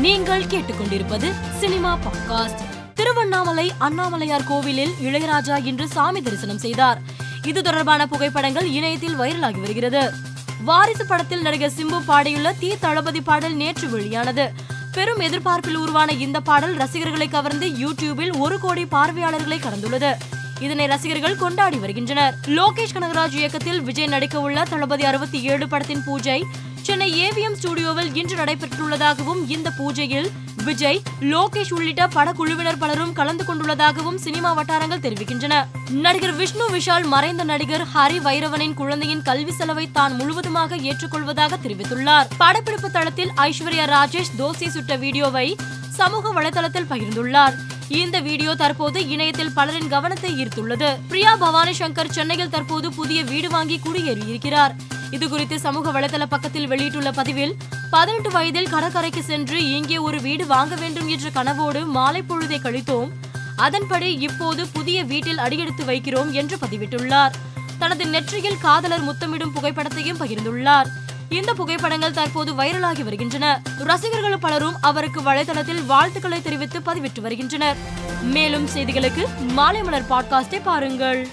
நீங்கள் கேட்டுக்கொண்டிருப்பது cinema podcast. Tiruvannamalai Annamalaiyar கோவிலில் இளையராஜா இன்று சாமி தரிசனம் செய்தார். இது தொடர்பான புகைப்படங்கள் இணையத்தில் வைரலாகி வருகிறது. வாரிசு படத்தில் நடிகர் சிம்பு பாடியுள்ள தீ தளபதி பாடல் நேற்று வெளியானது. பெரும் எதிர்பார்ப்பில் உருவான இந்த பாடல் ரசிகர்களை கவர்ந்து யூடியூபில் ஒரு கோடி பார்வையாளர்களை கடந்துள்ளது. இதனை ரசிகர்கள் கொண்டாடி வருகின்றனர். லோகேஷ் கனகராஜ் இயக்கத்தில் விஜய் நடிக்க உள்ள தளபதி அறுபத்தி ஏழு படத்தின் பூஜை சென்னை ஏவிஎம் ஸ்டுடியோவில் இன்று நடைபெற்றுள்ளதாகவும் இந்த பூஜையில் விஜய் லோகேஷ் உள்ளிட்ட படக்குழுவினர் பலரும் கலந்து கொண்டுள்ளதாகவும் சினிமா வட்டாரங்கள் தெரிவிக்கின்றன. நடிகர் விஷ்ணு விஷால் மறைந்த நடிகர் ஹரி வைரவனின் குழந்தையின் கல்வி செலவை தான் முழுவதுமாக ஏற்றுக்கொள்வதாக தெரிவித்துள்ளார். படப்பிடிப்பு தளத்தில் ஐஸ்வர்யா ராஜேஷ் தோசை சுட்ட வீடியோவை சமூக வலைதளத்தில் பகிர்ந்துள்ளார். இந்த வீடியோ தற்போது இணையத்தில் பலரின் கவனத்தை ஈர்த்துள்ளது. பிரியா பவானி சங்கர் சென்னையில் தற்போது புதிய வீடு வாங்கி குடியேறியிருக்கிறார். இது குறித்து சமூக வலைதள பக்கத்தில் வெளியிட்டுள்ள பதிவில் பதினெட்டு வயதில் கடற்கரைக்கு சென்று இங்கே ஒரு வீடு வாங்க வேண்டும் என்ற கனவோடு மாலை பொழுதை கழித்தோம். அதன்படி இப்போது புதிய வீட்டில் அடியெடுத்து வைக்கிறோம் என்று பதிவிட்டுள்ளார். தனது நெற்றியில் காதலர் முத்தமிடும் புகைப்படத்தையும் பகிர்ந்துள்ளார். இந்த புகைப்படங்கள் தற்போது வைரலாகி வருகின்றன. ரசிகர்கள் பலரும் அவருக்கு வலைதளத்தில் வாழ்த்துக்களை தெரிவித்து பதிவிட்டு வருகின்றனர். மேலும் செய்திகளுக்கு மாலை மலர் பாட்காஸ்டை பாருங்கள்.